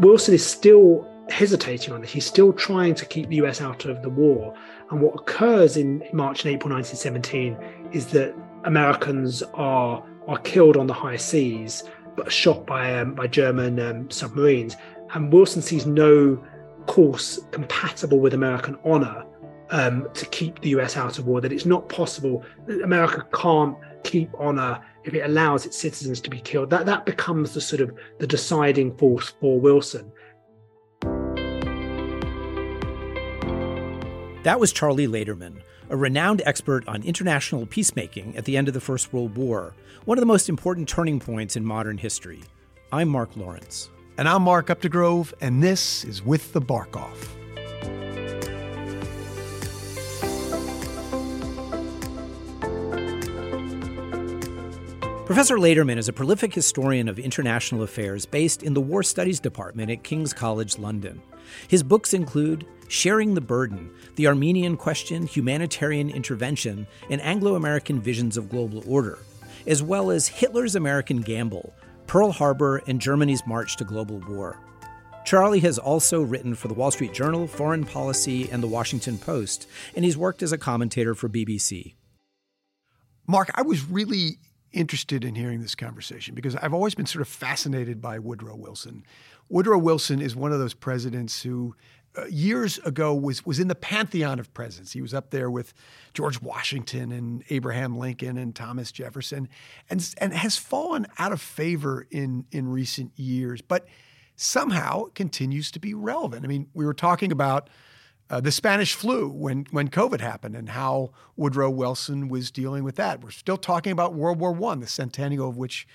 Wilson is still hesitating on this. He's still trying to keep the US out of the war. And what occurs in March and April 1917 is that Americans are are killed on the high seas, but shot by um, by German um, submarines. And Wilson sees no course compatible with American honor um, to keep the US out of war. That it's not possible. America can't keep honor if it allows its citizens to be killed. That that becomes the sort of the deciding force for Wilson. That was Charlie Laderman, a renowned expert on international peacemaking at the end of the First World War, one of the most important turning points in modern history. I'm Mark Lawrence. And I'm Mark Updegrove, and this is With the Bark Off. Professor Laderman is a prolific historian of international affairs based in the War Studies Department at King's College London. His books include Sharing the Burden, The Armenian Question, Humanitarian Intervention, and Anglo American Visions of Global Order, as well as Hitler's American Gamble, Pearl Harbor, and Germany's March to Global War. Charlie has also written for the Wall Street Journal, Foreign Policy, and the Washington Post, and he's worked as a commentator for BBC. Mark, I was really interested in hearing this conversation because I've always been sort of fascinated by Woodrow Wilson. Woodrow Wilson is one of those presidents who uh, years ago was was in the pantheon of presidents. He was up there with George Washington and Abraham Lincoln and Thomas Jefferson and and has fallen out of favor in in recent years, but somehow continues to be relevant. I mean, we were talking about uh, the Spanish flu when when COVID happened and how Woodrow Wilson was dealing with that. We're still talking about World War One, the centennial of which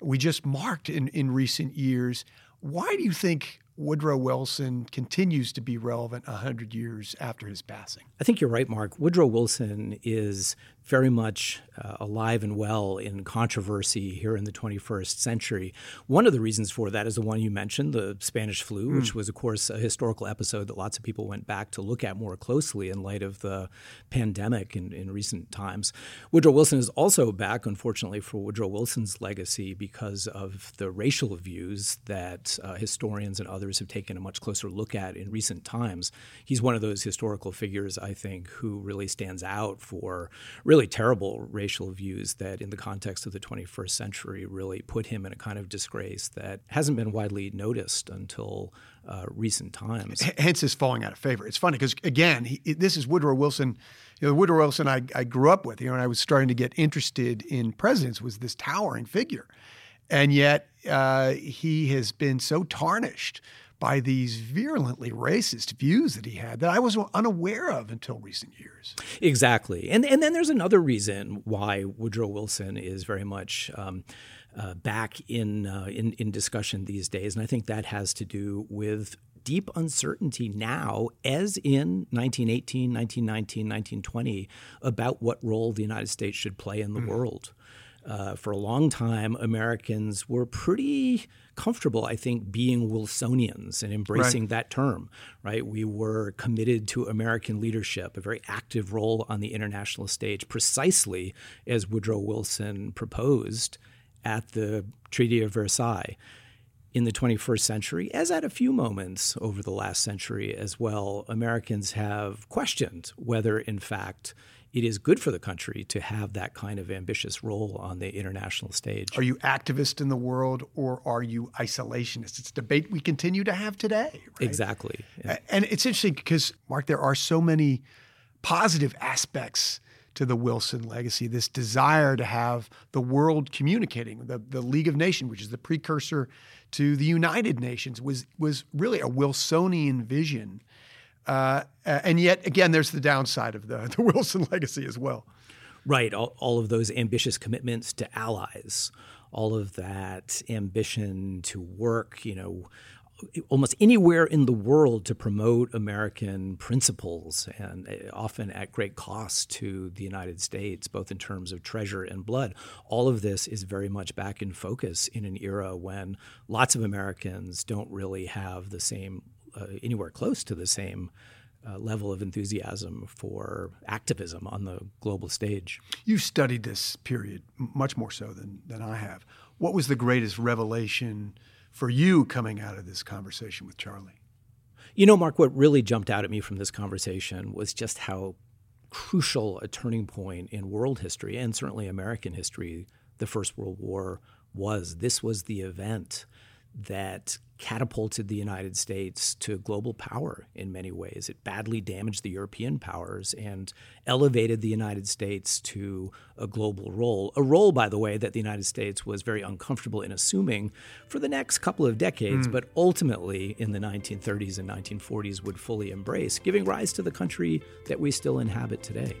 we just marked in, in recent years. Why do you think Woodrow Wilson continues to be relevant 100 years after his passing? I think you're right, Mark. Woodrow Wilson is very much uh, alive and well in controversy here in the 21st century. One of the reasons for that is the one you mentioned, the Spanish flu, mm. which was, of course, a historical episode that lots of people went back to look at more closely in light of the pandemic in, in recent times. Woodrow Wilson is also back, unfortunately, for Woodrow Wilson's legacy because of the racial views that uh, historians and others have taken a much closer look at in recent times. He's one of those historical figures, I think, who really stands out for really really terrible racial views that, in the context of the 21st century, really put him in a kind of disgrace that hasn't been widely noticed until uh, recent times. hence his falling out of favor. It's funny because, again, he, this is Woodrow Wilson. You know, Woodrow Wilson I, I grew up with, you know, and I was starting to get interested in presidents, was this towering figure. And yet uh, he has been so tarnished by these virulently racist views that he had that I was unaware of until recent years. Exactly. And, and then there's another reason why Woodrow Wilson is very much. Um, uh, back in, uh, in in discussion these days, and I think that has to do with deep uncertainty now, as in 1918, 1919, 1920, about what role the United States should play in the mm. world. Uh, for a long time, Americans were pretty comfortable, I think, being Wilsonians and embracing right. that term, right? We were committed to American leadership, a very active role on the international stage, precisely as Woodrow Wilson proposed at the Treaty of Versailles. In the 21st century, as at a few moments over the last century as well, Americans have questioned whether, in fact, it is good for the country to have that kind of ambitious role on the international stage. Are you activist in the world or are you isolationist? It's a debate we continue to have today. Right? Exactly. Yeah. And it's interesting because, Mark, there are so many positive aspects to the Wilson legacy, this desire to have the world communicating. The, the League of Nations, which is the precursor to the United Nations, was, was really a Wilsonian vision uh, and yet, again, there's the downside of the, the Wilson legacy as well. Right. All, all of those ambitious commitments to allies, all of that ambition to work, you know, almost anywhere in the world to promote American principles and uh, often at great cost to the United States, both in terms of treasure and blood. All of this is very much back in focus in an era when lots of Americans don't really have the same uh, anywhere close to the same uh, level of enthusiasm for activism on the global stage. You've studied this period much more so than, than I have. What was the greatest revelation for you coming out of this conversation with Charlie? You know, Mark, what really jumped out at me from this conversation was just how crucial a turning point in world history and certainly American history the First World War was. This was the event that catapulted the United States to global power in many ways. It badly damaged the European powers and elevated the United States to a global role. A role, by the way, that the United States was very uncomfortable in assuming for the next couple of decades, mm. but ultimately in the 1930s and 1940s would fully embrace, giving rise to the country that we still inhabit today.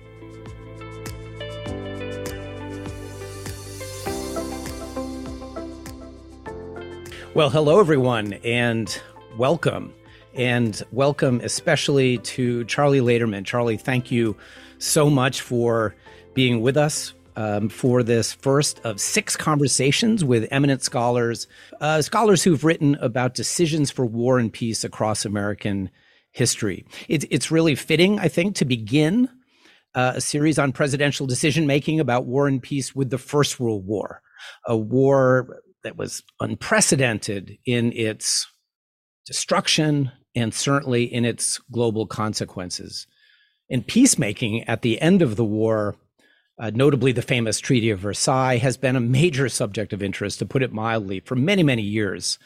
Well, hello, everyone, and welcome. And welcome especially to Charlie Laderman. Charlie, thank you so much for being with us um, for this first of six conversations with eminent scholars, uh, scholars who've written about decisions for war and peace across American history. It, it's really fitting, I think, to begin uh, a series on presidential decision making about war and peace with the First World War, a war that was unprecedented in its destruction and certainly in its global consequences. In peacemaking at the end of the war, uh, notably the famous Treaty of Versailles, has been a major subject of interest, to put it mildly, for many, many years,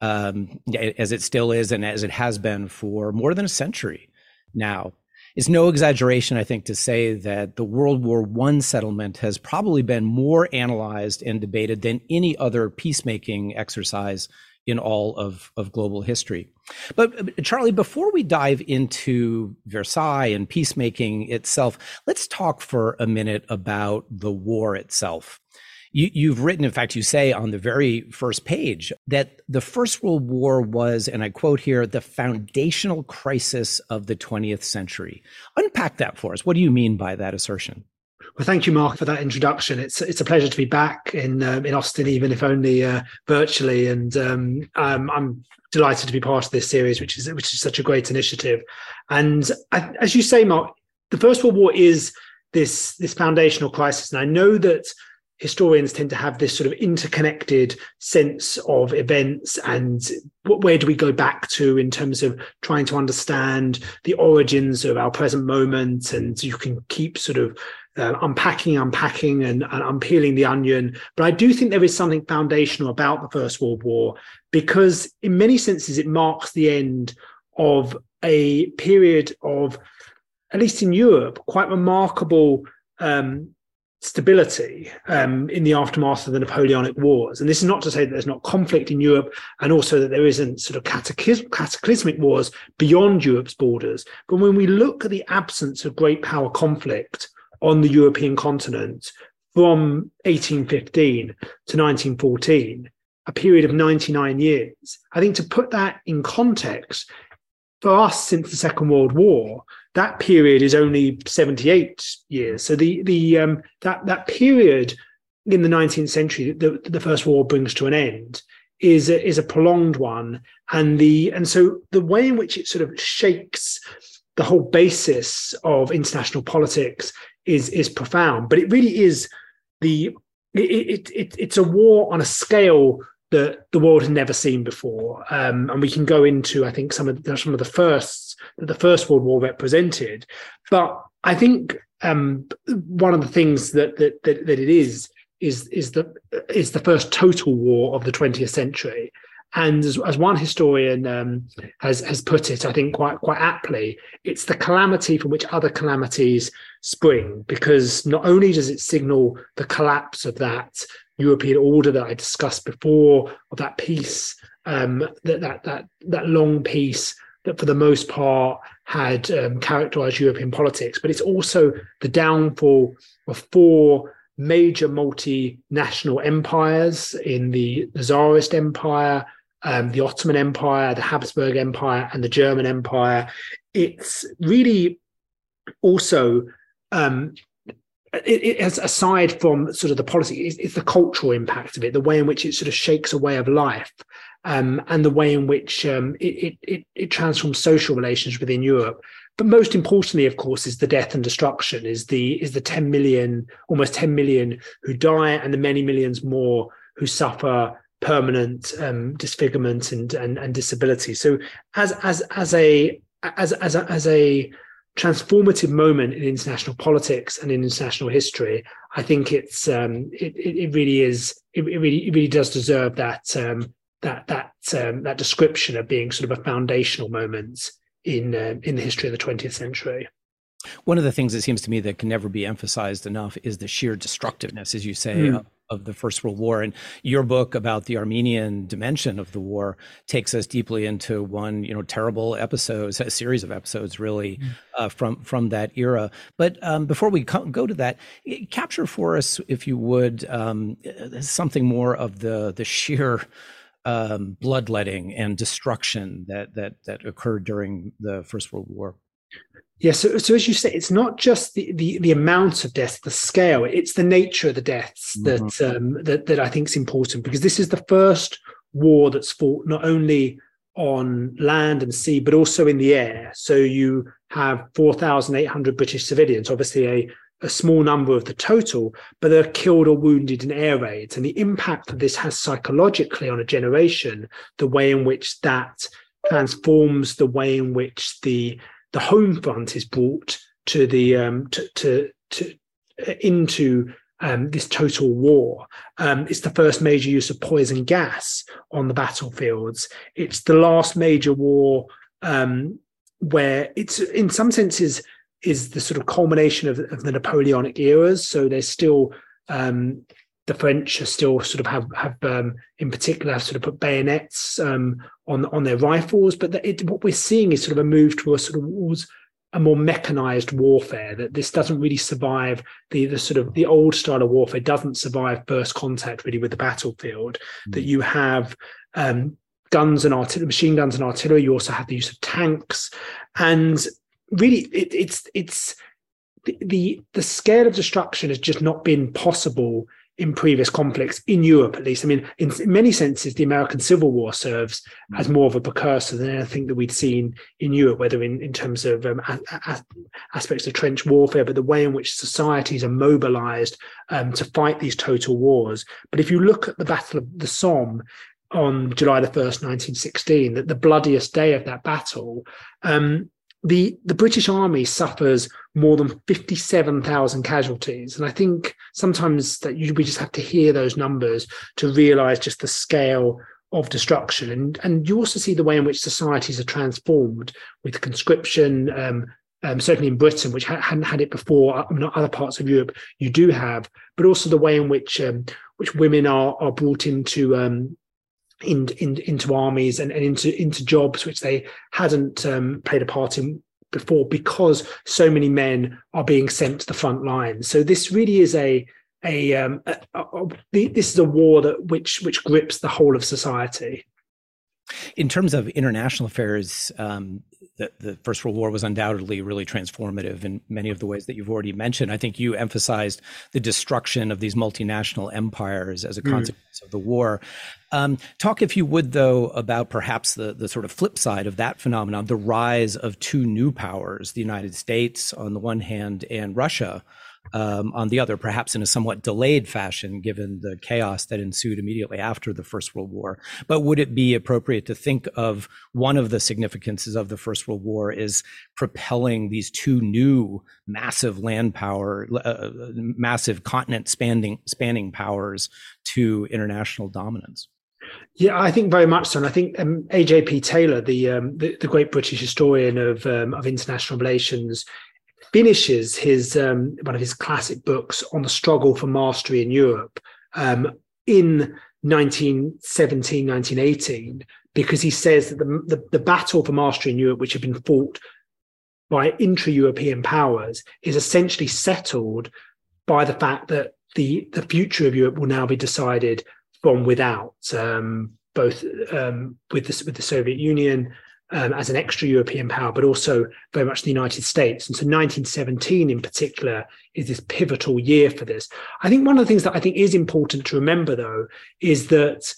um, as it still is and as it has been for more than a century now. It's no exaggeration, I think, to say that the World War I settlement has probably been more analyzed and debated than any other peacemaking exercise in all of, of global history. But, uh, Charlie, before we dive into Versailles and peacemaking itself, let's talk for a minute about the war itself. You, have written, in fact, you say on the very first page that the First World War was, and I quote here, the foundational crisis of the 20th century. Unpack that for us. What do you mean by that assertion? Well, thank you, Mark, for that introduction. It's it's a pleasure to be back in um, in Austin, even if only uh, virtually. And um, um, I'm delighted to be part of this series, which is which is such a great initiative. And I, as you say, Mark, the First World War is this this foundational crisis, and I know that historians tend to have this sort of interconnected sense of events and where do we go back to in terms of trying to understand the origins of our present moment? And you can keep sort of uh, unpacking unpacking and, and unpeeling the onion. But i do think there is something foundational about the first world war because in many senses it marks the end of a period of at least in europe quite remarkable um, stability um, in the aftermath of the Napoleonic Wars. And this is not to say that there's not conflict in Europe and also that there isn't sort of cataclysmic wars beyond Europe's borders. But when we look at the absence of great power conflict on the European continent from 1815 to 1914, a period of 99 years, I think to put that in context, for us since the Second World War, that period is only 78 years. So the the um, that that period in the 19th century, the, the First War brings to an end, is a, is a prolonged one, and the and so the way in which it sort of shakes the whole basis of international politics is is profound. But it really is the it, it, it it's a war on a scale that the world had never seen before. Um, and we can go into, I think, some of the, some of the firsts that the First World War represented. But I think um, one of the things that, that that that it is is is the is the first total war of the 20th century. And as, as one historian um, has has put it, I think quite quite aptly, it's the calamity from which other calamities spring. Because not only does it signal the collapse of that European order that I discussed before, of that peace, um, that that that that long peace that for the most part had um, characterized European politics. But it's also the downfall of four major multinational empires in the, the Tsarist Empire, um, the Ottoman Empire, the Habsburg Empire, and the German Empire. It's really also um, it, it, as aside from sort of the policy, it's, it's, the cultural impact of it, the way in which it sort of shakes a way of life, um, and the way in which um, it, it, it transforms social relations within Europe. But most importantly, of course, is the death and destruction. Is the is the ten million, almost ten million who die, and the many millions more who suffer permanent um, disfigurement and, and and disability. So as as as a as as a, as a transformative moment in international politics and in international history, I think it's um, it, it really is it, really it really does deserve that um, that that um, that description of being sort of a foundational moment in uh, in the history of the 20th century. One of the things that seems to me that can never be emphasized enough is the sheer destructiveness, as you say, mm. Of, the First World War. And your book about the Armenian dimension of the war takes us deeply into one, you know, terrible episode, a series of episodes, really, mm. uh, from from that era. But um, before we co- go to that, capture for us, if you would, um, something more of the the sheer um, bloodletting and destruction that that that occurred during the First World War. Yeah, so, so as you say, it's not just the, the, the amount of deaths, the scale; it's the nature of the deaths mm-hmm. that um, that that I think is important because this is the first war that's fought not only on land and sea but also in the air. So you have four thousand eight hundred British civilians, obviously a a small number of the total, but they're killed or wounded in air raids. And the impact that this has psychologically on a generation, the way in which that transforms the way in which the the home front is brought to the um, to, to, to into um, this total war. Um, it's the first major use of poison gas on the battlefields. It's the last major war um, where it's in some senses is the sort of culmination of, of the Napoleonic eras. So there's still um, the French are still sort of have have um, in particular have sort of put bayonets um, on on their rifles, but it, what we're seeing is sort of a move to a sort of towards a more mechanized warfare. That this doesn't really survive the the sort of the old style of warfare doesn't survive first contact really with the battlefield. Mm. That you have um, guns and artillery, machine guns and artillery. You also have the use of tanks, and really it, it's it's the, the the scale of destruction has just not been possible in previous conflicts in Europe, at least. I mean, in, in, many senses, the American Civil War serves as more of a precursor than anything that we'd seen in Europe, whether in, in terms of um, a, a, aspects of trench warfare, but the way in which societies are mobilized um, to fight these total wars. But if you look at the Battle of the Somme on July the 1st, 1916, that the bloodiest day of that battle, um, the the British Army suffers more than fifty seven thousand casualties, and I think sometimes that you, we just have to hear those numbers to realise just the scale of destruction, and and you also see the way in which societies are transformed with conscription. Um, um, certainly in Britain, which ha- hadn't had it before, I mean, other parts of Europe you do have, but also the way in which um, which women are are brought into um, in, in, into armies and, and into into jobs which they hadn't um, played a part in before because so many men are being sent to the front lines. So this really is a a, um, a, a, a this is a war that which which grips the whole of society. In terms of international affairs, um, the, the, First World War was undoubtedly really transformative in many of the ways that you've already mentioned. I think you emphasized the destruction of these multinational empires as a mm. consequence of the war. Um, talk, if you would, though, about perhaps the, the sort of flip side of that phenomenon the rise of two new powers, the United States on the one hand and Russia um, on the other, perhaps in a somewhat delayed fashion, given the chaos that ensued immediately after the First World War. But would it be appropriate to think of one of the significances of the First World War is propelling these two new massive land power, uh, uh massive continent spanning spanning powers to international dominance? Yeah, I think very much so. And I think um, AJP Taylor, the, um, the, the great British historian of um, of international relations, finishes his um, one of his classic books on the struggle for mastery in Europe um, in 1917, 1918, because he says that the, the, the battle for mastery in Europe, which had been fought by intra-European powers, is essentially settled by the fact that the, the future of Europe will now be decided from without, um, both um, with, the, with the Soviet Union um, as an extra European power, but also very much the United States. And so 1917 in particular is this pivotal year for this. I think one of the things that I think is important to remember, though, is that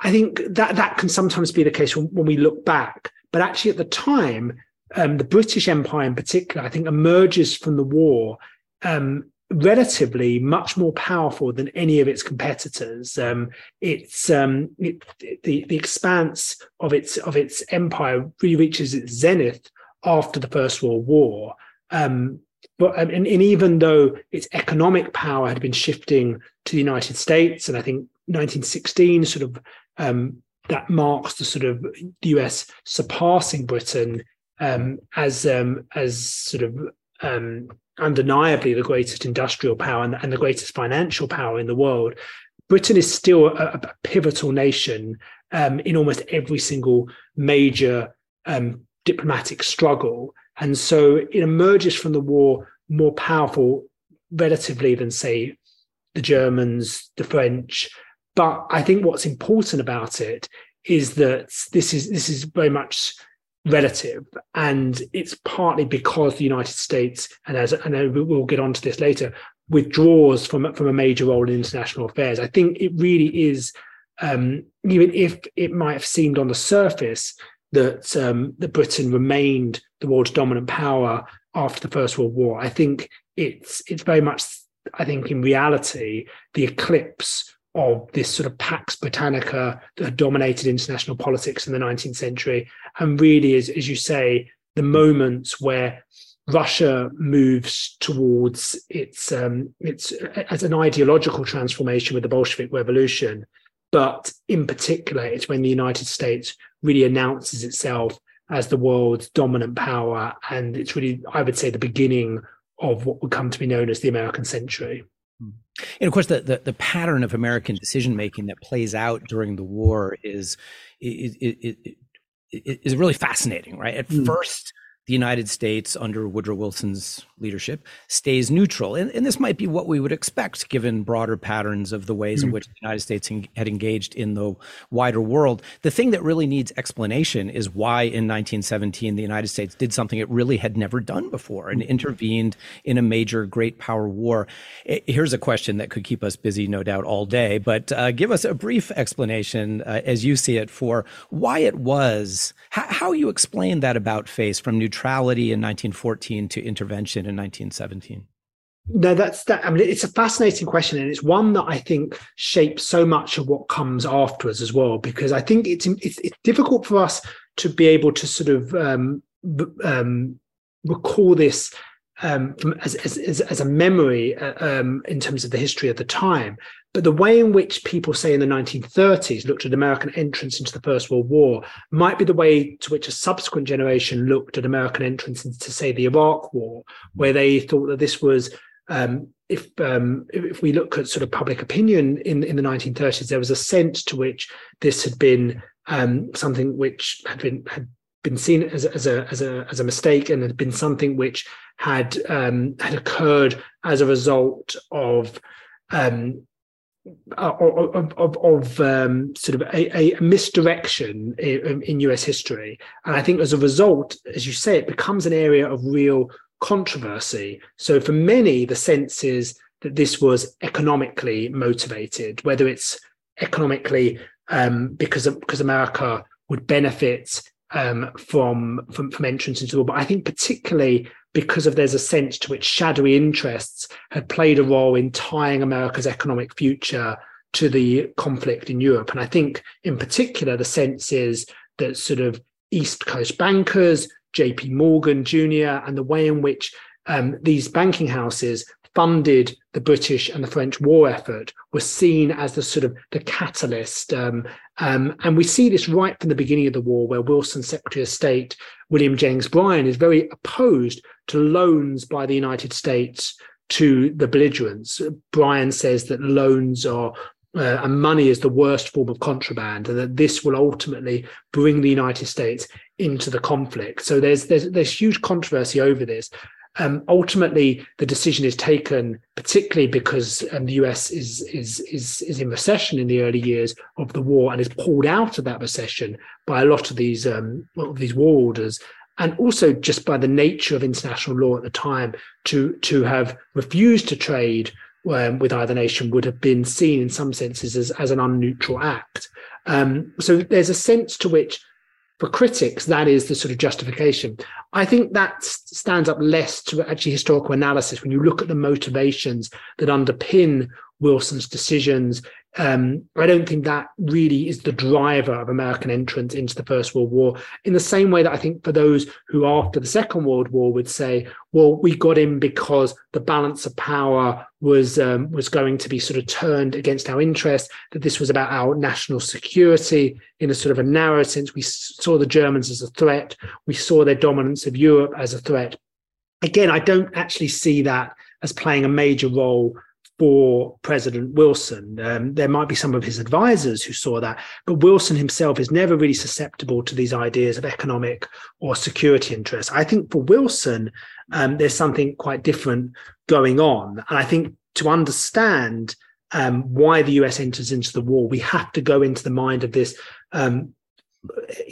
I think that that can sometimes be the case when, when we look back. But actually, at the time, um, the British Empire in particular, I think, emerges from the war um, relatively much more powerful than any of its competitors. Um, it's um, it, the the expanse of its of its empire really reaches its zenith after the First World War. Um, but um, and, and, even though its economic power had been shifting to the United States, and I think 1916 sort of um, that marks the sort of the US surpassing Britain um, as um, as sort of um, undeniably the greatest industrial power and, and, the greatest financial power in the world. Britain is still a, a pivotal nation um, in almost every single major um, diplomatic struggle, and so it emerges from the war more powerful relatively than say the Germans, the French. But I think what's important about it is that this is this is very much relative, and it's partly because the United States, and as I know we'll get onto this later, withdraws from from a major role in international affairs. I think it really is, um, even if it might have seemed on the surface that um, that Britain remained the world's dominant power after the First World War. I think it's it's very much. I think in reality, the eclipse of this sort of Pax Britannica that dominated international politics in the 19th century. And really, as, as you say, the moments where Russia moves towards its um, its as an ideological transformation with the Bolshevik Revolution, but in particular, it's when the United States really announces itself as the world's dominant power, and it's really, I would say, the beginning of what would come to be known as the American century. And of course, the, the, the pattern of American decision making that plays out during the war is is, is, is really fascinating, right? At mm. first, the United States under Woodrow Wilson's leadership stays neutral. And, and, this might be what we would expect given broader patterns of the ways mm in which the United States had engaged in the wider world. The thing that really needs explanation is why in 1917 the United States did something it really had never done before and mm intervened in a major great power war. Here's a question that could keep us busy, no doubt, all day, but uh, give us a brief explanation uh, as you see it for why it was, how, how you explain that about face from neutrality neutrality in 1914 to intervention in 1917? No, that's that. I mean, it's a fascinating question, and it's one that I think shapes so much of what comes afterwards as well. Because I think it's it's, it's difficult for us to be able to sort of um, um, recall this um, from, as, as, as, a memory uh, um, in terms of the history of the time. But the way in which people say in the 1930s looked at American entrance into the First World War might be the way to which a subsequent generation looked at American entrance into, say, the Iraq War, where they thought that this was um, if um, if we look at sort of public opinion in in the 1930s, there was a sense to which this had been um, something which had been had been seen as as a as a as a mistake and had been something which had um, had occurred as a result of um, of, of, of um, sort of a, a misdirection in, in, US history. And I think as a result, as you say, it becomes an area of real controversy. So for many, the sense is that this was economically motivated, whether it's economically um, because because America would benefit um, from, from from entrance into the war. But I think particularly because of there's a sense to which shadowy interests had played a role in tying America's economic future to the conflict in Europe. And I think in particular the sense is that sort of East Coast bankers, JP Morgan Jr., and the way in which um, these banking houses funded the British and the French war effort was seen as the sort of the catalyst. Um, um, and we see this right from the beginning of the war, where Wilson's Secretary of State, William Jennings Bryan, is very opposed to loans by the United States to the belligerents. Bryan says that loans are uh, and money is the worst form of contraband, and that this will ultimately bring the United States into the conflict. So there's there's there's huge controversy over this, um, ultimately, the decision is taken, particularly because um, the US is, is is is in recession in the early years of the war and is pulled out of that recession by a lot of these um, of these war orders, and also just by the nature of international law at the time, to to have refused to trade um, with either nation would have been seen in some senses as, as an unneutral act. Um, so there's a sense to which for critics, that is the sort of justification. I think that stands up less to actually historical analysis when you look at the motivations that underpin Wilson's decisions um, I don't think that really is the driver of American entrance into the First World War. In the same way that I think for those who after the Second World War would say, "Well, we got in because the balance of power was um, was going to be sort of turned against our interests," that this was about our national security in a sort of a narrow sense. We saw the Germans as a threat. We saw their dominance of Europe as a threat. Again, I don't actually see that as playing a major role for President Wilson. Um, there might be some of his advisors who saw that, but Wilson himself is never really susceptible to these ideas of economic or security interests. I think for Wilson, um, there's something quite different going on. And I think to understand um, why the US enters into the war, we have to go into the mind of this um,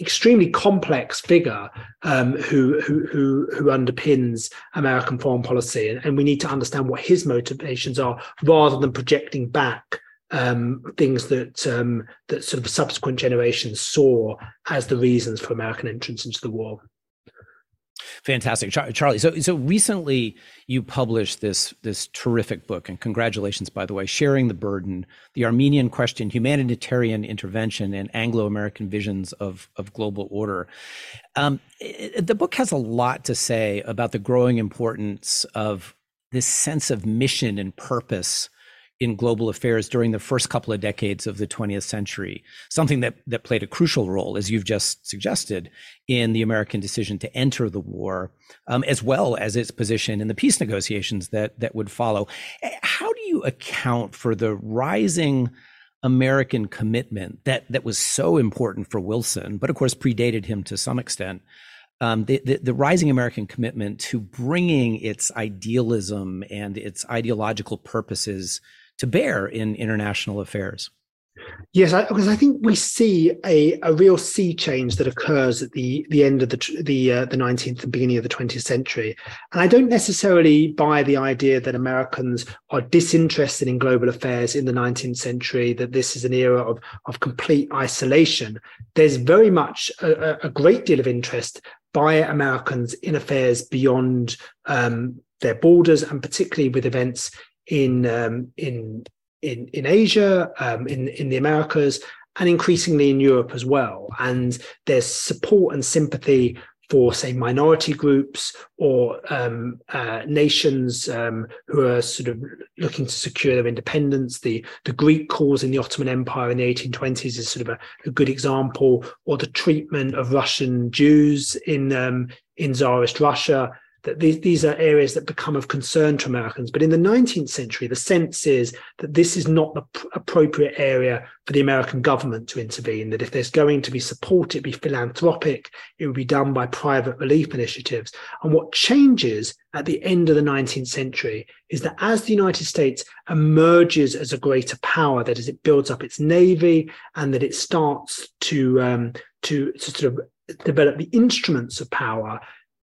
extremely complex figure um, who, who, who who underpins American foreign policy, and, and, we need to understand what his motivations are, rather than projecting back um, things that um, that sort of subsequent generations saw as the reasons for American entrance into the war. Fantastic, Char- Charlie. So, so recently you published this this terrific book, and congratulations, by the way, sharing the burden: the Armenian question, humanitarian intervention, and Anglo-American visions of of global order. Um, it, the book has a lot to say about the growing importance of this sense of mission and purpose in global affairs during the first couple of decades of the 20th century, something that, that played a crucial role, as you've just suggested, in the American decision to enter the war, um, as well as its position in the peace negotiations that, that would follow. How do you account for the rising American commitment that, that was so important for Wilson, but of course predated him to some extent? Um, the, the, the, rising American commitment to bringing its idealism and its ideological purposes to bear in international affairs. Yes, I, because I think we see a, a real sea change that occurs at the the end of the the uh, the nineteenth and beginning of the twentieth century, and I don't necessarily buy the idea that Americans are disinterested in global affairs in the nineteenth century. That this is an era of of complete isolation. There's very much a, a great deal of interest by Americans in affairs beyond um, their borders, and particularly with events in um, in in in Asia, um, in in the Americas, and increasingly in Europe as well. And there's support and sympathy for, say, minority groups or um, uh, nations um, who are sort of looking to secure their independence. The the Greek cause in the Ottoman Empire in the 1820s is sort of a, a good example, or the treatment of Russian Jews in um, in Tsarist Russia that these, these are areas that become of concern to Americans. But in the 19th century, the sense is that this is not the pr- appropriate area for the American government to intervene, that if there's going to be support, it be philanthropic, it would be done by private relief initiatives. And what changes at the end of the 19th century is that as the United States emerges as a greater power, that as it builds up its navy and that it starts to, um, to, to sort of develop the instruments of power,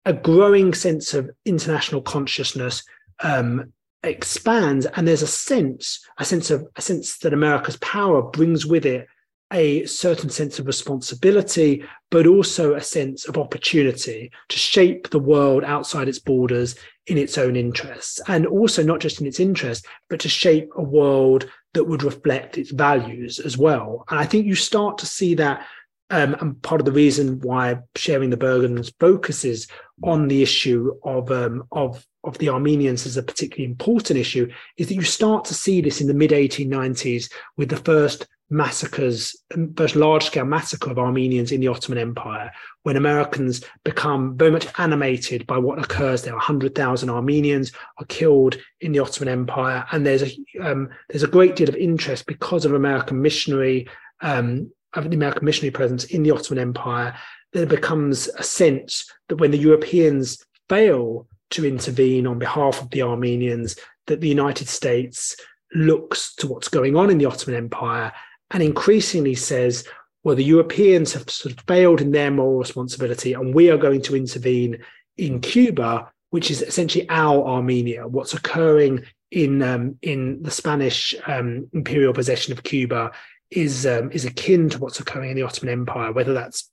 a growing sense of international consciousness um, expands, and there's a sense, a sense of a sense that America's power brings with it a certain sense of responsibility, but also a sense of opportunity to shape the world outside its borders in its own interests. And also not just in its interest, but to shape a world that would reflect its values as well. And I think you start to see that um, and part of the reason why sharing the burdens focuses on the issue of um, of of the Armenians as a particularly important issue is that you start to see this in the mid 1890s with the first massacres, first large scale massacre of Armenians in the Ottoman Empire, when Americans become very much animated by what occurs there. 100,000 Armenians are killed in the Ottoman Empire, and there's a um, there's a great deal of interest because of American missionary um, of the American missionary presence in the Ottoman Empire, there becomes a sense that when the Europeans fail to intervene on behalf of the Armenians, that the United States looks to what's going on in the Ottoman Empire and increasingly says, well, the Europeans have sort of failed in their moral responsibility, and we are going to intervene in Cuba, which is essentially our Armenia. What's occurring in um, in the Spanish um, imperial possession of Cuba is um, is akin to what's occurring in the Ottoman Empire, whether that's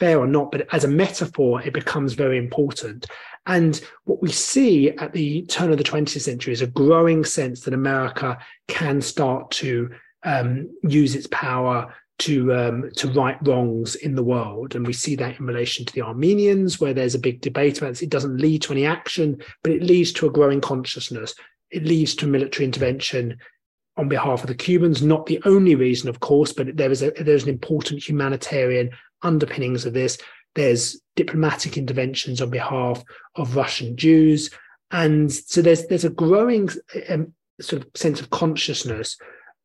fair or not, but as a metaphor, it becomes very important. And what we see at the turn of the 20th century is a growing sense that America can start to um, use its power to um, to right wrongs in the world, and we see that in relation to the Armenians, where there's a big debate about this. It doesn't lead to any action, but it leads to a growing consciousness. It leads to military intervention on behalf of the Cubans. Not the only reason, of course, but there is a there's an important humanitarian underpinnings of this. There's diplomatic interventions on behalf of Russian Jews, and so there's there's a growing um, sort of sense of consciousness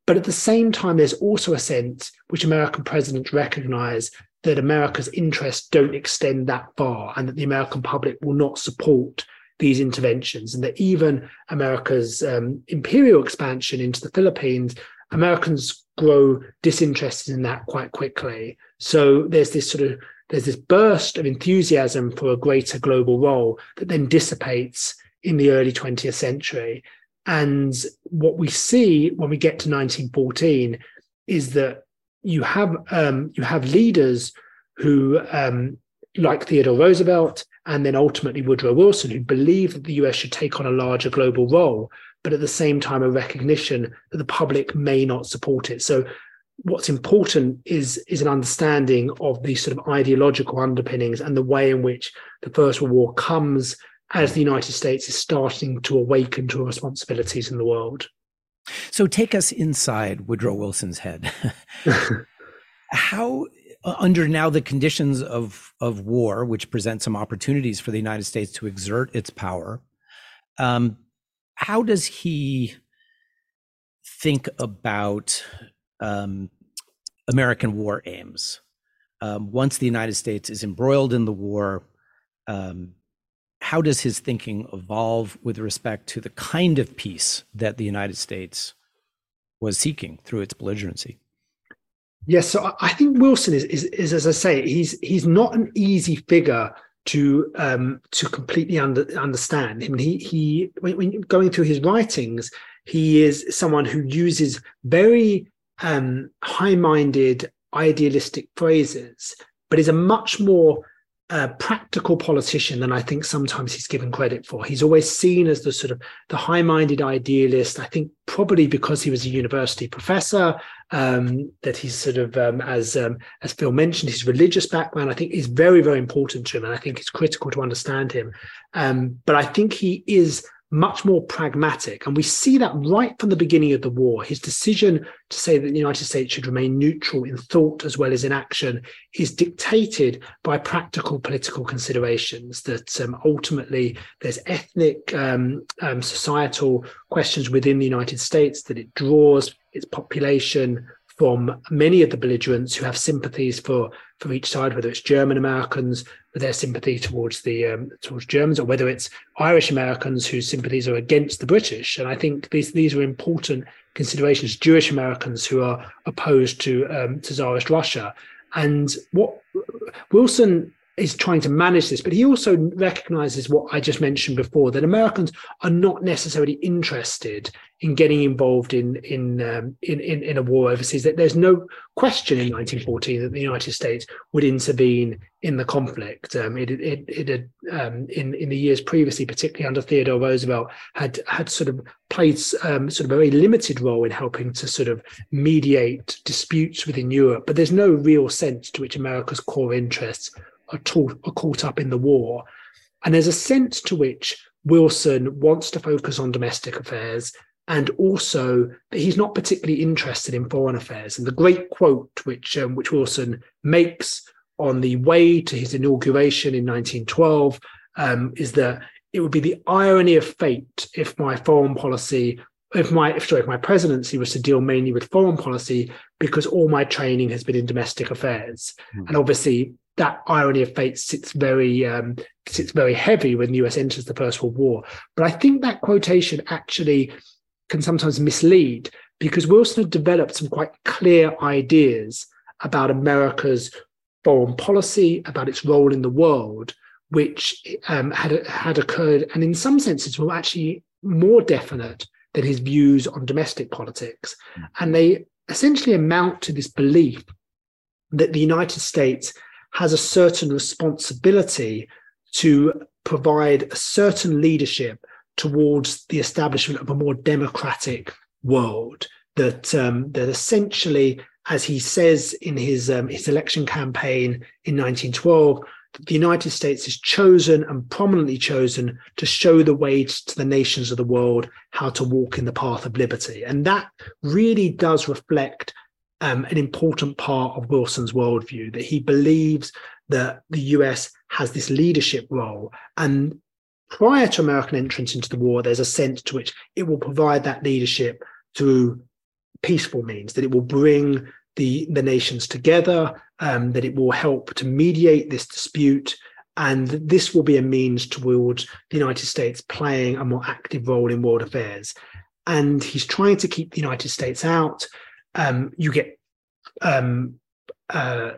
but at the same time, there's also a sense which American presidents recognize that America's interests don't extend that far and that the American public will not support these interventions, and that even America's um, imperial expansion into the Philippines, Americans grow disinterested in that quite quickly. So there's this sort of there's this burst of enthusiasm for a greater global role that then dissipates in the early 20th century. And what we see when we get to 1914 is that you have um, you have leaders who, um, like Theodore Roosevelt, and then ultimately Woodrow Wilson, who believed that the US should take on a larger global role, but at the same time a recognition that the public may not support it. So what's important is is an understanding of the sort of ideological underpinnings and the way in which the First World War comes as the United States is starting to awaken to responsibilities in the world. So take us inside Woodrow Wilson's head. How, under now the conditions of, of war, which present some opportunities for the United States to exert its power, um, how does he think about um, American war aims? Um, once the United States is embroiled in the war, um, how does his thinking evolve with respect to the kind of peace that the United States was seeking through its belligerency? Yes, so I think Wilson is, is, is as I say, he's he's not an easy figure to um, to completely under, understand. I mean, he he when, when, going through his writings, he is someone who uses very um, high-minded, idealistic phrases, but is a much more a practical politician than I think sometimes he's given credit for. He's always seen as the sort of the high-minded idealist. I think probably because he was a university professor, um, that he's sort of um, as um, as Phil mentioned, his religious background I think is very very important to him, and I think it's critical to understand him. Um, but I think he is much more pragmatic. And we see that right from the beginning of the war. His decision to say that the United States should remain neutral in thought as well as in action is dictated by practical political considerations that um, ultimately there's ethnic, um, um, societal questions within the United States that it draws its population from many of the belligerents who have sympathies for for each side, whether it's German Americans their sympathy towards the um, towards Germans, or whether it's Irish Americans whose sympathies are against the British. And I think these these are important considerations. Jewish Americans who are opposed to um, to Tsarist Russia, and what Wilson is trying to manage this, but he also recognizes what I just mentioned before that Americans are not necessarily interested in getting involved in in um, in, in, in a war overseas. That there's no question in 1914 that the United States would intervene in the conflict. Um, it it, it had um, in in the years previously, particularly under Theodore Roosevelt, had had sort of played um, sort of a very limited role in helping to sort of mediate disputes within Europe. But there's no real sense to which America's core interests are, taught, are caught up in the war. And there's a sense to which Wilson wants to focus on domestic affairs and also that he's not particularly interested in foreign affairs. And the great quote which um, which Wilson makes on the way to his inauguration in 1912 um, is that it would be the irony of fate if my foreign policy if my if, sorry if my presidency was to deal mainly with foreign policy because all my training has been in domestic affairs mm. and obviously that irony of fate sits very um, sits very heavy when the US enters the First World War. But I think that quotation actually can sometimes mislead because Wilson had developed some quite clear ideas about America's foreign policy, about its role in the world, which um, had had occurred, and in some senses were actually more definite than his views on domestic politics, mm. and they essentially amount to this belief that the United States has a certain responsibility to provide a certain leadership towards the establishment of a more democratic world that um, that essentially, as he says in his um, his election campaign in 1912, the United States is chosen and prominently chosen to show the way to the nations of the world how to walk in the path of liberty, and that really does reflect um, an important part of Wilson's worldview that he believes that the US has this leadership role and prior to American entrance into the war, there's a sense to which it will provide that leadership through peaceful means, that it will bring the, the nations together, um, that it will help to mediate this dispute. And this will be a means towards the United States playing a more active role in world affairs. And he's trying to keep the United States out. Um, you get um, uh,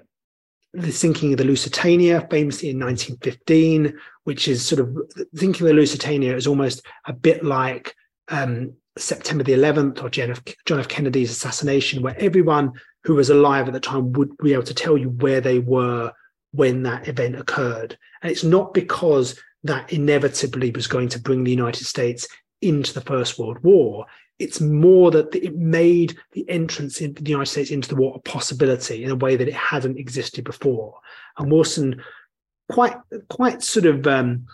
the sinking of the Lusitania, famously in 1915, which is sort of thinking of the Lusitania is almost a bit like um, September the 11th or John F. John F. Kennedy's assassination, where everyone who was alive at the time would be able to tell you where they were when that event occurred. And it's not because that inevitably was going to bring the United States into the First World War. It's more that it made the entrance into the United States into the war a possibility in a way that it hadn't existed before. And Wilson, quite quite sort of um,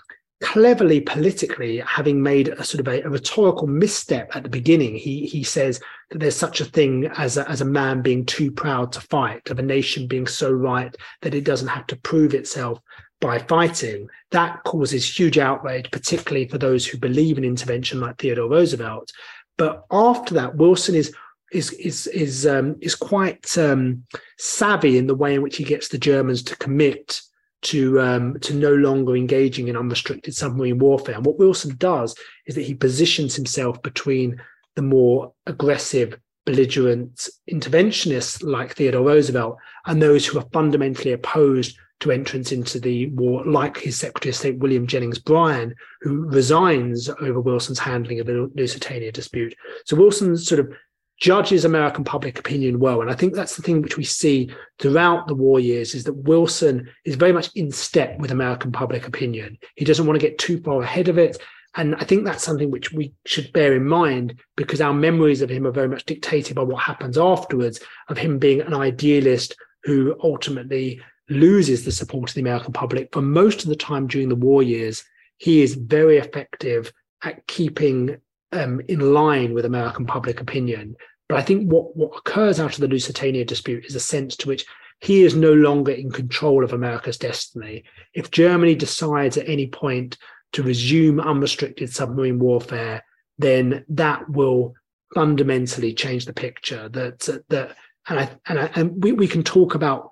cleverly politically, having made a sort of a, a, rhetorical misstep at the beginning, he he says that there's such a thing as a, as a man being too proud to fight, of a nation being so right that it doesn't have to prove itself by fighting, that causes huge outrage, particularly for those who believe in intervention like Theodore Roosevelt. But after that, Wilson is is is is um, is quite um, savvy in the way in which he gets the Germans to commit to um, to no longer engaging in unrestricted submarine warfare. And what Wilson does is that he positions himself between the more aggressive, belligerent interventionists like Theodore Roosevelt and those who are fundamentally opposed to entrance into the war, like his Secretary of State William Jennings Bryan, who resigns over Wilson's handling of the Lusitania dispute. So Wilson sort of judges American public opinion well. And I think that's the thing which we see throughout the war years is that Wilson is very much in step with American public opinion. He doesn't want to get too far ahead of it. And I think that's something which we should bear in mind because our memories of him are very much dictated by what happens afterwards, of him being an idealist who ultimately loses the support of the American public. For most of the time during the war years, he is very effective at keeping um, in line with American public opinion. But I think what, what occurs out of the Lusitania dispute is a sense to which he is no longer in control of America's destiny. If Germany decides at any point to resume unrestricted submarine warfare, then that will fundamentally change the picture. That that and I, and, I, and we, we can talk about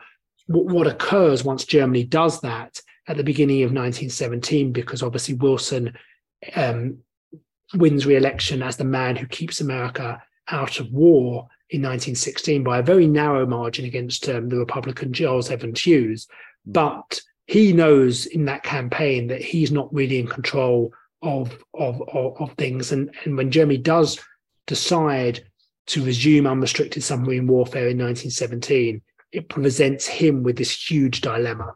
what, occurs once Germany does that at the beginning of 1917, because obviously Wilson um, wins re-election as the man who keeps America out of war in 1916 by a very narrow margin against um, the Republican Charles Evans Hughes. But he knows in that campaign that he's not really in control of of of, of things, and and when Germany does decide to resume unrestricted submarine warfare in 1917, it presents him with this huge dilemma.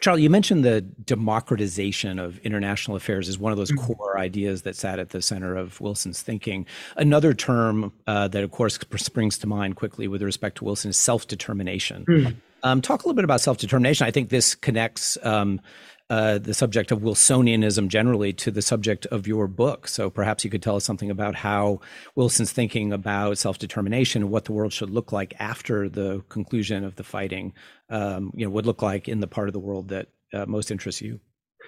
Charlie, you mentioned the democratization of international affairs as one of those mm-hmm. core ideas that sat at the center of Wilson's thinking. Another term uh, that, of course, springs to mind quickly with respect to Wilson is self determination. Mm. Um, talk a little bit about self determination. I think this connects um, uh, the subject of Wilsonianism generally to the subject of your book. So perhaps you could tell us something about how Wilson's thinking about self determination and what the world should look like after the conclusion of the fighting, um, you know, would look like in the part of the world that uh, most interests you.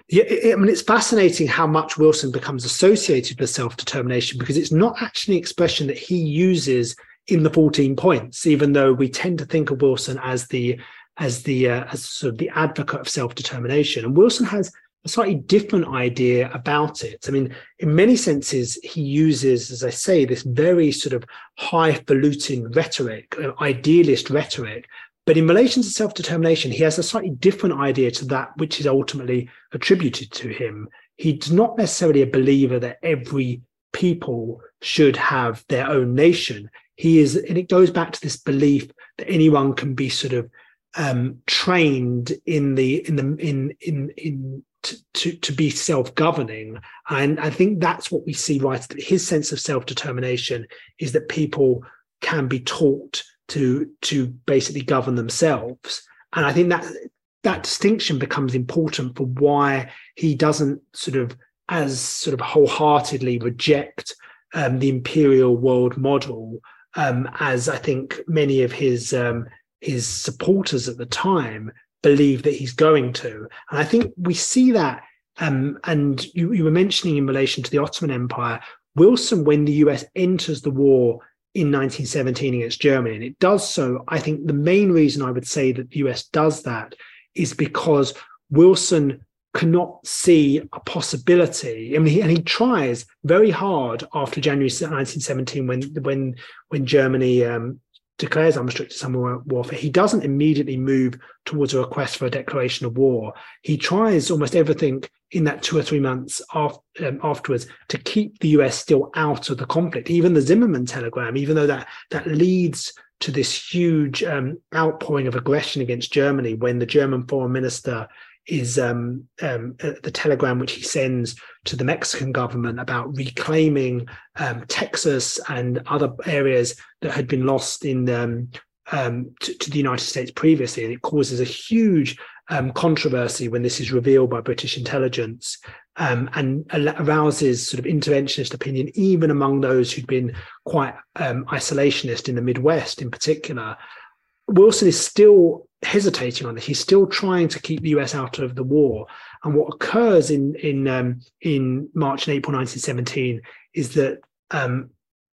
Yeah, I mean, it's fascinating how much Wilson becomes associated with self determination because it's not actually an expression that he uses in the 14 points, even though we tend to think of Wilson as the as the uh, as sort of the advocate of self determination. And Wilson has a slightly different idea about it. I mean, in many senses, he uses, as I say, this very sort of highfalutin rhetoric, uh, idealist rhetoric. But in relation to self determination, he has a slightly different idea to that which is ultimately attributed to him. He's not necessarily a believer that every people should have their own nation. He is, and it goes back to this belief that anyone can be sort of um, trained in the in the in in in to, to be self-governing. And i think that's what we see right his sense of self-determination is that people can be taught to to basically govern themselves. And i think that that distinction becomes important for why he doesn't sort of as sort of wholeheartedly reject um, the imperial world model um, as i think many of his um, his supporters at the time believe that he's going to. And I think we see that. Um, and you, you were mentioning in relation to the Ottoman Empire, Wilson, when the US enters the war in 1917 against Germany, and it does so, I think the main reason I would say that the US does that is because Wilson cannot see a possibility. I mean, he, and he tries very hard after January 1917 when when when Germany um, declares unrestricted summer warfare, he doesn't immediately move towards a request for a declaration of war. He tries almost everything in that two or three months um, afterwards to keep the US still out of the conflict. Even the Zimmerman telegram, even though that that leads to this huge um, outpouring of aggression against Germany when the German foreign minister is um, um, uh, the telegram which he sends to the Mexican government about reclaiming um, Texas and other areas that had been lost in um, um, to, to, the United States previously, and it causes a huge um, controversy when this is revealed by British intelligence. and arouses sort of interventionist opinion, even among those who'd been quite isolationist in the Midwest, in particular. Wilson is still hesitating on this. He's still trying to keep the US out of the war. And what occurs in in um, in March and April 1917 is that um,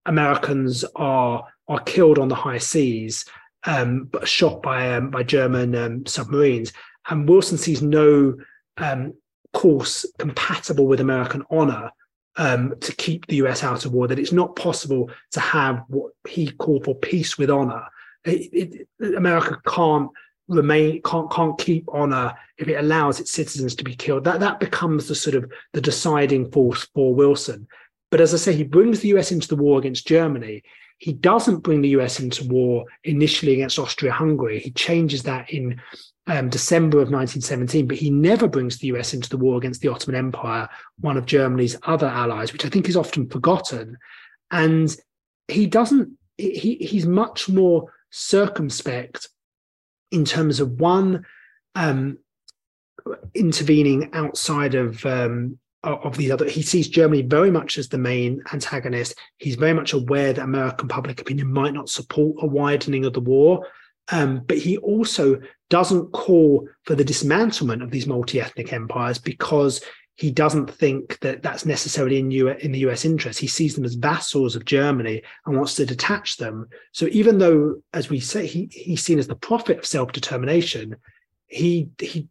Americans are are killed on the high seas, um, but shot by um, by German um, submarines. And Wilson sees no um, course compatible with American honor to keep the US out of war. That it's not possible to have what he called for peace with honor. It, it, America can't remain can't can't keep honor if it allows its citizens to be killed that that becomes the sort of the deciding force for wilson. But as i say he brings the us into the war against germany. He doesn't bring the us into war initially against austria-hungary. He changes that in um, december of 1917 but he never brings the us into the war against the ottoman empire one of germany's other allies which i think is often forgotten. And he doesn't he he's much more circumspect in terms of one um, intervening outside of um, of these other he sees germany very much as the main antagonist. He's very much aware that american public opinion might not support a widening of the war um, but he also doesn't call for the dismantlement of these multi-ethnic empires because he doesn't think that that's necessarily in, U- in the US interest. He sees them as vassals of Germany and wants to detach them. So even though, as we say, he, he's seen as the prophet of self determination, he, he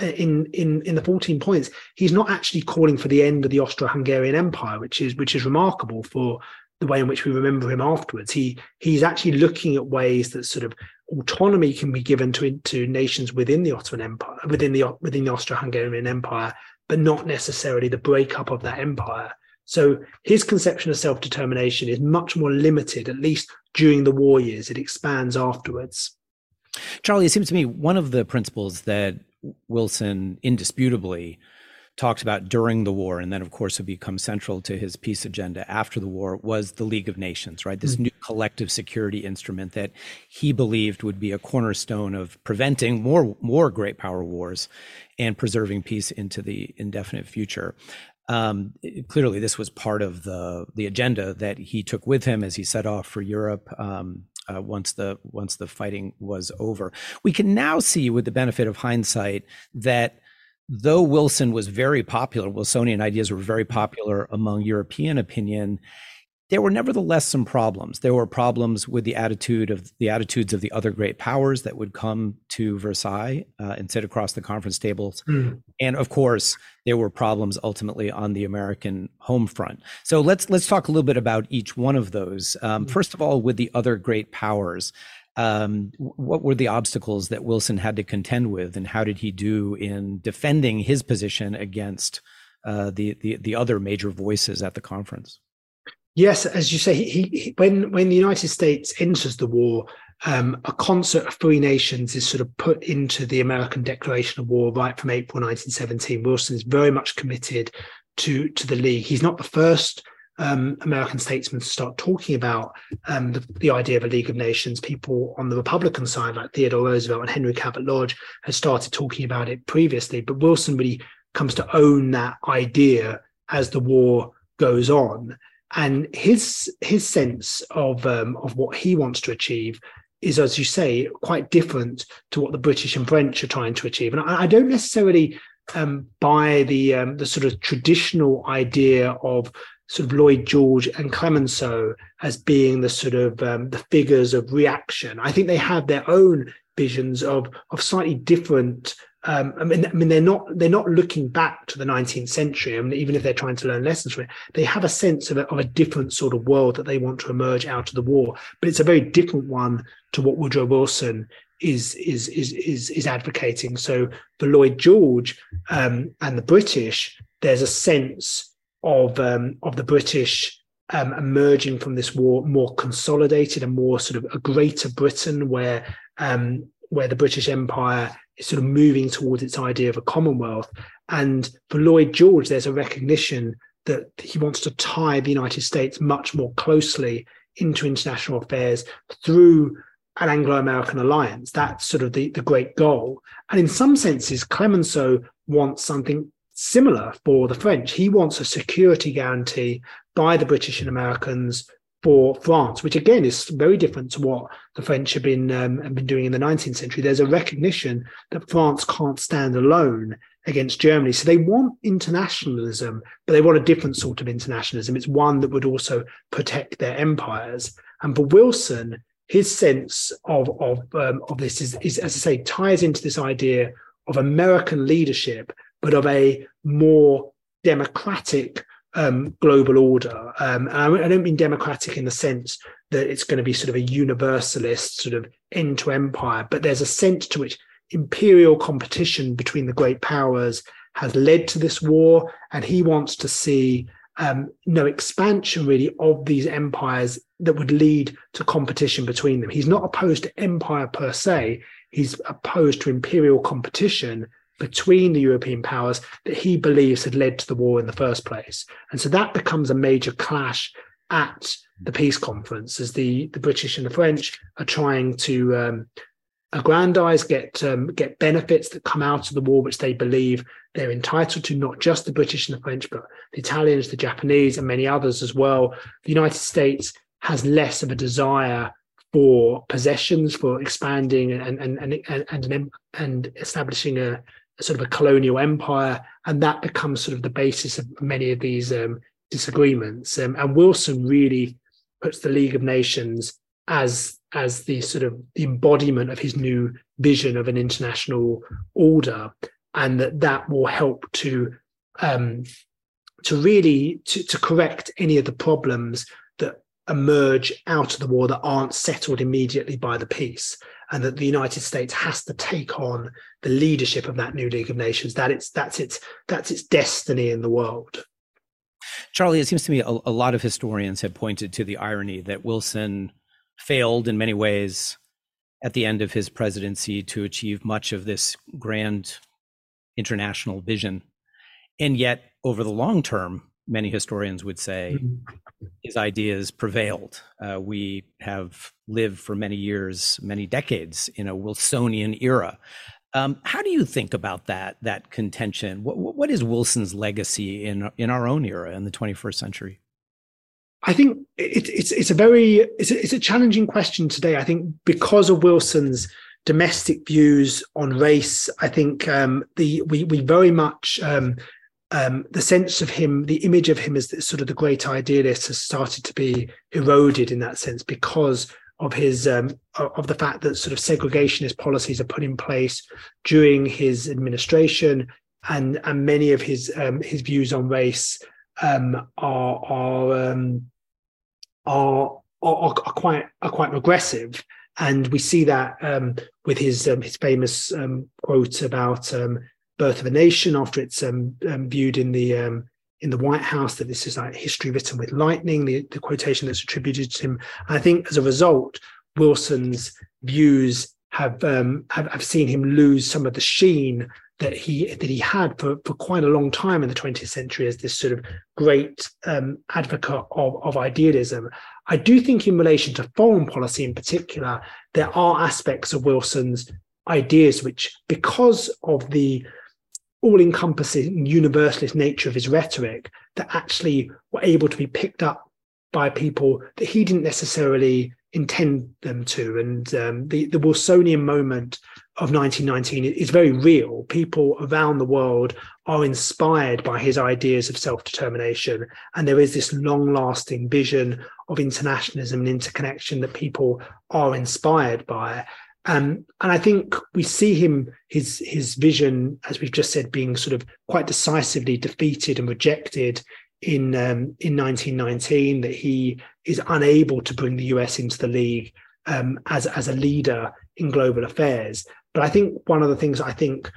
in in in the 14 points he's not actually calling for the end of the austro-hungarian empire which is which is remarkable for the way in which we remember him afterwards he he's actually looking at ways that sort of autonomy can be given to to nations within the ottoman empire within the within the austro-hungarian empire but not necessarily the breakup of that empire. So his conception of self determination is much more limited, at least during the war years. It expands afterwards. Charlie, it seems to me one of the principles that Wilson indisputably talked about during the war, and then, of course, have become central to his peace agenda after the war, was the League of Nations, right? This mm-hmm. new collective security instrument that he believed would be a cornerstone of preventing more, more great power wars and preserving peace into the indefinite future. Um, clearly, this was part of the the agenda that he took with him as he set off for Europe. Um, uh, once the once the fighting was over, we can now see, with the benefit of hindsight, that though Wilson was very popular, Wilsonian ideas were very popular among European opinion, there were nevertheless some problems. There were problems with the attitude of the attitudes of the other great powers that would come to Versailles uh, and sit across the conference tables, mm. and of course, there were problems ultimately on the American home front. So let's let's talk a little bit about each one of those. Um, mm. First of all, with the other great powers, um, what were the obstacles that Wilson had to contend with, and how did he do in defending his position against uh, the, the the other major voices at the conference? Yes, as you say, he, he, when when the United States enters the war, um, a concert of free nations is sort of put into the American Declaration of War right from April 1917. Wilson is very much committed to to the League. He's not the first um, American statesmen to start talking about um, the, the, idea of a League of Nations. People on the Republican side, like Theodore Roosevelt and Henry Cabot Lodge, had started talking about it previously. But Wilson really comes to own that idea as the war goes on and his his sense of um, of what he wants to achieve is, as you say, quite different to what the British and French are trying to achieve. And I, I don't necessarily um, buy the um, the sort of traditional idea of sort of Lloyd George and Clemenceau as being the sort of um, the figures of reaction. I think they have their own visions of of slightly different um, I mean, I mean, they're not they're not looking back to the 19th century. I mean, even if they're trying to learn lessons from it, they have a sense of a, of a different sort of world that they want to emerge out of the war. But it's a very different one to what Woodrow Wilson is is is is, is advocating. So for Lloyd George um, and the British, there's a sense of um, of the British um, emerging from this war more consolidated and more sort of a greater Britain, where um, where the British Empire is sort of moving towards its idea of a commonwealth. And for Lloyd George, there's a recognition that he wants to tie the United States much more closely into international affairs through an Anglo-American alliance. That's sort of the, the great goal. And in some senses, Clemenceau wants something similar for the French. He wants a security guarantee by the British and Americans for France, which again is very different to what the French have been um, have been doing in the 19th century. There's a recognition that France can't stand alone against Germany, so they want internationalism, but they want a different sort of internationalism. It's one that would also protect their empires. And for Wilson, his sense of of um, of this is, is, as I say, ties into this idea of American leadership, but of a more democratic um, global order. Um, I, don't mean democratic in the sense that it's going to be sort of a universalist sort of end to empire, but there's a sense to which imperial competition between the great powers has led to this war, and he wants to see um, no expansion really of these empires that would lead to competition between them. He's not opposed to empire per se. He's opposed to imperial competition between the European powers that he believes had led to the war in the first place. And so that becomes a major clash at the peace conference as the, the British and the French are trying to um, aggrandize, get um, get benefits that come out of the war, which they believe they're entitled to, not just the British and the French, but the Italians, the Japanese, and many others as well. The United States has less of a desire for possessions, for expanding and and and and, and, and establishing a, sort of a colonial empire, and that becomes sort of the basis of many of these um, disagreements. Um, and Wilson really puts the League of Nations as as the sort of the embodiment of his new vision of an international order, and that that will help to um, to really to, to correct any of the problems emerge out of the war that aren't settled immediately by the peace and that the United States has to take on the leadership of that new League of Nations. That it's that's its that's its destiny in the world. Charlie, it seems to me a, a lot of historians have pointed to the irony that Wilson failed in many ways at the end of his presidency to achieve much of this grand international vision. And yet, over the long term, many historians would say mm-hmm. his ideas prevailed. Uh, we have lived for many years, many decades in a Wilsonian era. Um, how do you think about that that contention? What, what is Wilson's legacy in in our own era in the 21st century? I think it, it's it's a very it's a, it's a challenging question today. I think because of Wilson's domestic views on race, I think um, the we we very much um, um, the sense of him, the image of him as sort of the great idealist has started to be eroded in that sense because of his um, of the fact that sort of segregationist policies are put in place during his administration, and and many of his um, his views on race um, are are, um, are are are quite are quite regressive, and we see that um, with his his famous quote about birth of a nation after it's um, um, viewed in the um, in the White House that this is like history written with lightning, the, the quotation that's attributed to him. I think as a result, Wilson's views have, um, have have seen him lose some of the sheen that he that he had for, for quite a long time in the 20th century as this sort of great um, advocate of, of idealism. I do think in relation to foreign policy in particular, there are aspects of Wilson's ideas which, because of the all-encompassing universalist nature of his rhetoric, that actually were able to be picked up by people that he didn't necessarily intend them to. And um, the, the Wilsonian moment of 1919 is very real. People around the world are inspired by his ideas of self determination. And there is this long lasting vision of internationalism and interconnection that people are inspired by. Um, and I think we see him, his, his vision, as we've just said, being sort of quite decisively defeated and rejected in um, in 1919 that he is unable to bring the US into the league um, as as a leader in global affairs. But I think one of the things I think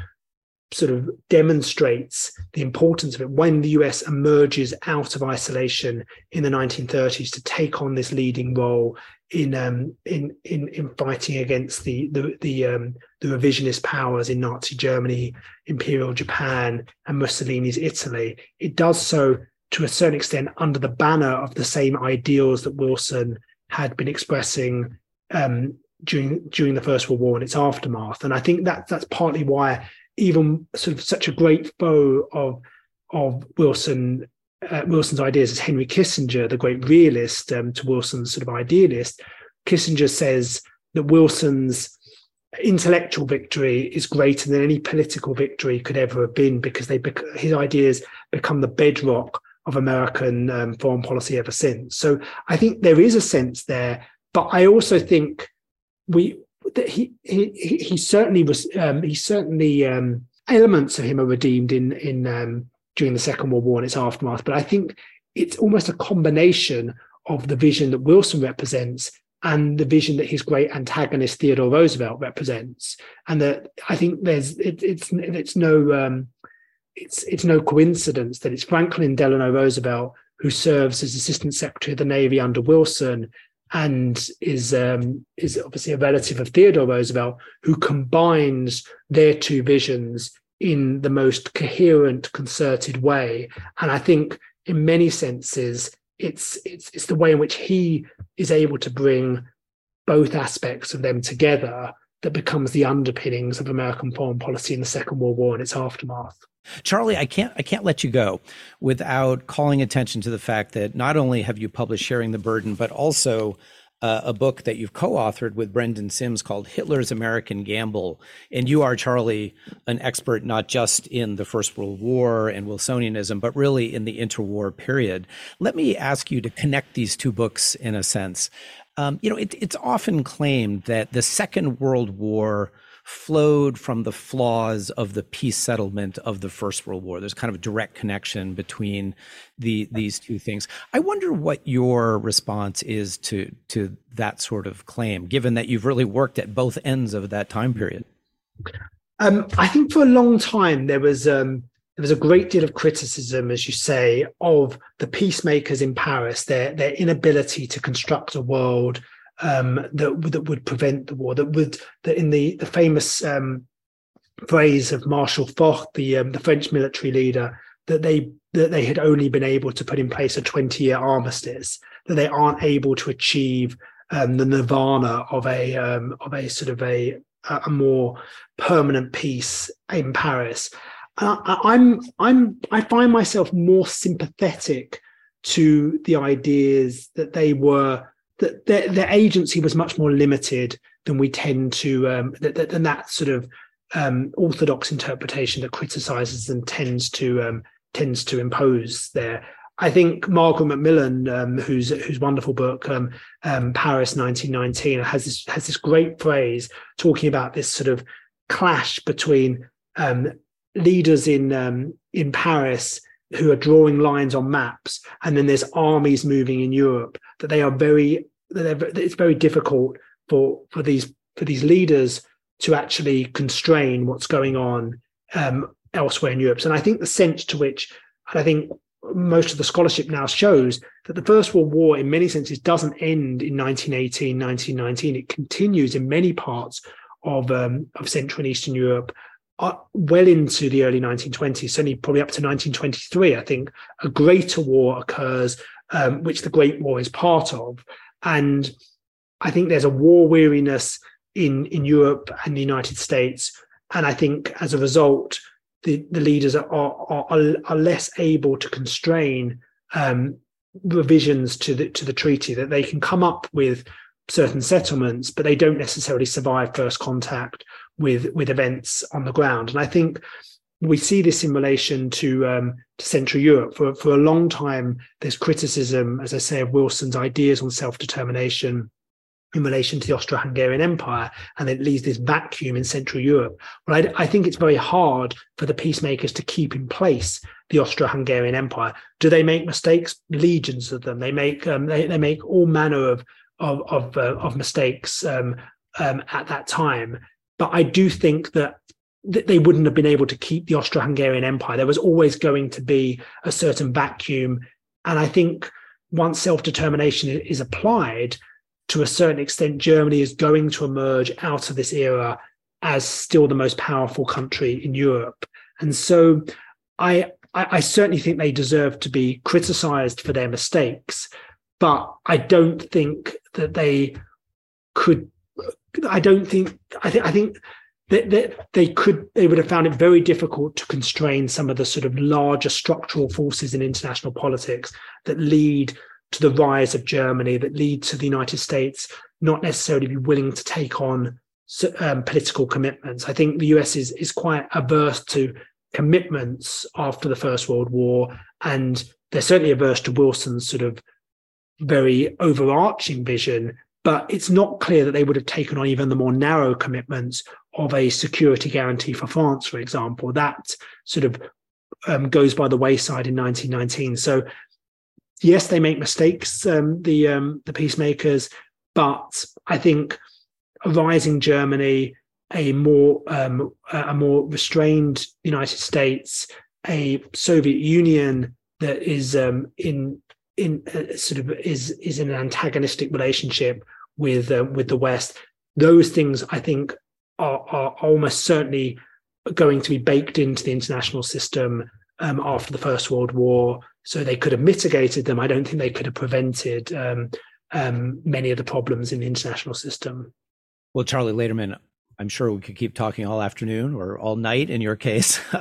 sort of demonstrates the importance of it when the US emerges out of isolation in the 1930s to take on this leading role in um, in, in in fighting against the the the, um, the revisionist powers in Nazi Germany, Imperial Japan, and Mussolini's Italy. It does so to a certain extent under the banner of the same ideals that Wilson had been expressing um, during during the First World War and its aftermath. And I think that that's partly why even sort of such a great foe of of Wilson uh, Wilson's ideas as Henry Kissinger, the great realist, um, to Wilson's sort of idealist. Kissinger says that Wilson's intellectual victory is greater than any political victory could ever have been because they his ideas become the bedrock of American um, foreign policy ever since. So I think there is a sense there, but I also think we that he he he certainly was um, he certainly um, elements of him are redeemed in in um, during the Second World War and its aftermath. But I think it's almost a combination of the vision that Wilson represents and the vision that his great antagonist Theodore Roosevelt represents, and that I think there's it, it's it's no um, it's it's no coincidence that it's Franklin Delano Roosevelt who serves as Assistant Secretary of the Navy under Wilson and is um, is obviously a relative of Theodore Roosevelt, who combines their two visions in the most coherent, concerted way. And I think, in many senses, it's it's it's the way in which he is able to bring both aspects of them together that becomes the underpinnings of American foreign policy in the Second World War and its aftermath. Charlie, I can't I can't let you go without calling attention to the fact that not only have you published Sharing the Burden, but also uh, a book that you've co-authored with Brendan Simms called Hitler's American Gamble. And you are, Charlie, an expert not just in the First World War and Wilsonianism, but really in the interwar period. Let me ask you to connect these two books in a sense. Um, you know, it, it's often claimed that the Second World War flowed from the flaws of the peace settlement of the First World War. There's kind of a direct connection between the these two things. I wonder what your response is to to that sort of claim, given that you've really worked at both ends of that time period. Um, I think for a long time there was um, there was a great deal of criticism, as you say, of the peacemakers in Paris, their their inability to construct a world um, that that would prevent the war. That would that in the the famous um, phrase of Marshal Foch, the um, the French military leader, that they that they had only been able to put in place a 20 year armistice, that they aren't able to achieve um, the nirvana of a um, of a sort of a a more permanent peace in Paris. I, I'm I'm I find myself more sympathetic to the ideas that they were that their, agency was much more limited than we tend to um, than that sort of um, orthodox interpretation that criticizes and tends to um, tends to impose there. I think Margaret Macmillan, um, whose whose wonderful book um, um, Paris 1919 has this has this great phrase talking about this sort of clash between um, leaders in um, in Paris who are drawing lines on maps, and then there's armies moving in Europe. That they are very, that it's very difficult for for these for these leaders to actually constrain what's going on um, elsewhere in Europe. And I think the sense to which, I think most of the scholarship now shows that the First World War, in many senses, doesn't end in 1918, 1919. It continues in many parts of, um, of Central and Eastern Europe well into the early 1920s, certainly probably up to 1923. I think a greater war occurs, um, which the Great War is part of. And I think there's a war weariness in, in Europe and the United States. And I think as a result, the, the leaders are, are, are, are less able to constrain um, revisions to the to the treaty that they can come up with certain settlements, but they don't necessarily survive first contact with with events on the ground. And I think we see this in relation to um, to Central Europe. For for a long time, there's criticism, as I say, of Wilson's ideas on self determination in relation to the Austro-Hungarian Empire, and it leaves this vacuum in Central Europe. Well, I, I think it's very hard for the peacemakers to keep in place the Austro-Hungarian Empire. Do they make mistakes? Legions of them. They make um, they, they make all manner of of of, uh, of mistakes um, um, at that time. But I do think that they wouldn't have been able to keep the Austro-Hungarian Empire. There was always going to be a certain vacuum, and I think once self-determination is applied, to a certain extent, Germany is going to emerge out of this era as still the most powerful country in Europe. And so I, I, I certainly think they deserve to be criticized for their mistakes, but I don't think that they could. I don't think. I think. I think that, that they could. They would have found it very difficult to constrain some of the sort of larger structural forces in international politics that lead to the rise of Germany that lead to the United States not necessarily be willing to take on um, political commitments. I think the US is is quite averse to commitments after the First World War, and they're certainly averse to Wilson's sort of very overarching vision. But it's not clear that they would have taken on even the more narrow commitments of a security guarantee for France, for example. That sort of um, goes by the wayside in 1919. So yes, they make mistakes, um, the um, the peacemakers, but I think a rising Germany, a more um, a more restrained United States, a Soviet Union that is um, in in uh, sort of is is in an antagonistic relationship with uh, with the West. Those things, I think, are, are almost certainly going to be baked into the international system um, after the First World War. So they could have mitigated them. I don't think they could have prevented um, um, many of the problems in the international system. Well, Charlie Laderman, I'm sure we could keep talking all afternoon or all night in your case.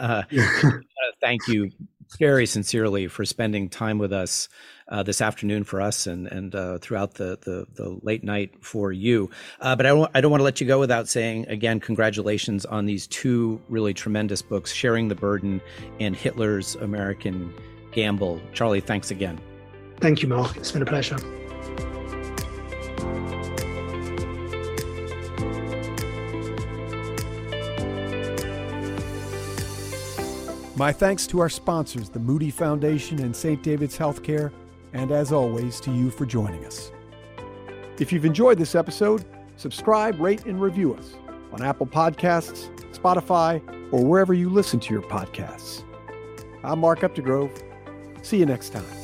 Uh, thank you very sincerely for spending time with us uh, this afternoon for us and and uh, throughout the, the, the late night for you. Uh, but I don't I don't want to let you go without saying again congratulations on these two really tremendous books, Sharing the Burden and Hitler's American Gamble. Charlie, thanks again. Thank you, Mark. It's been a pleasure. My thanks to our sponsors, the Moody Foundation and St. David's Healthcare, and as always, to you for joining us. If you've enjoyed this episode, subscribe, rate, and review us on Apple Podcasts, Spotify, or wherever you listen to your podcasts. I'm Mark Updegrove. See you next time.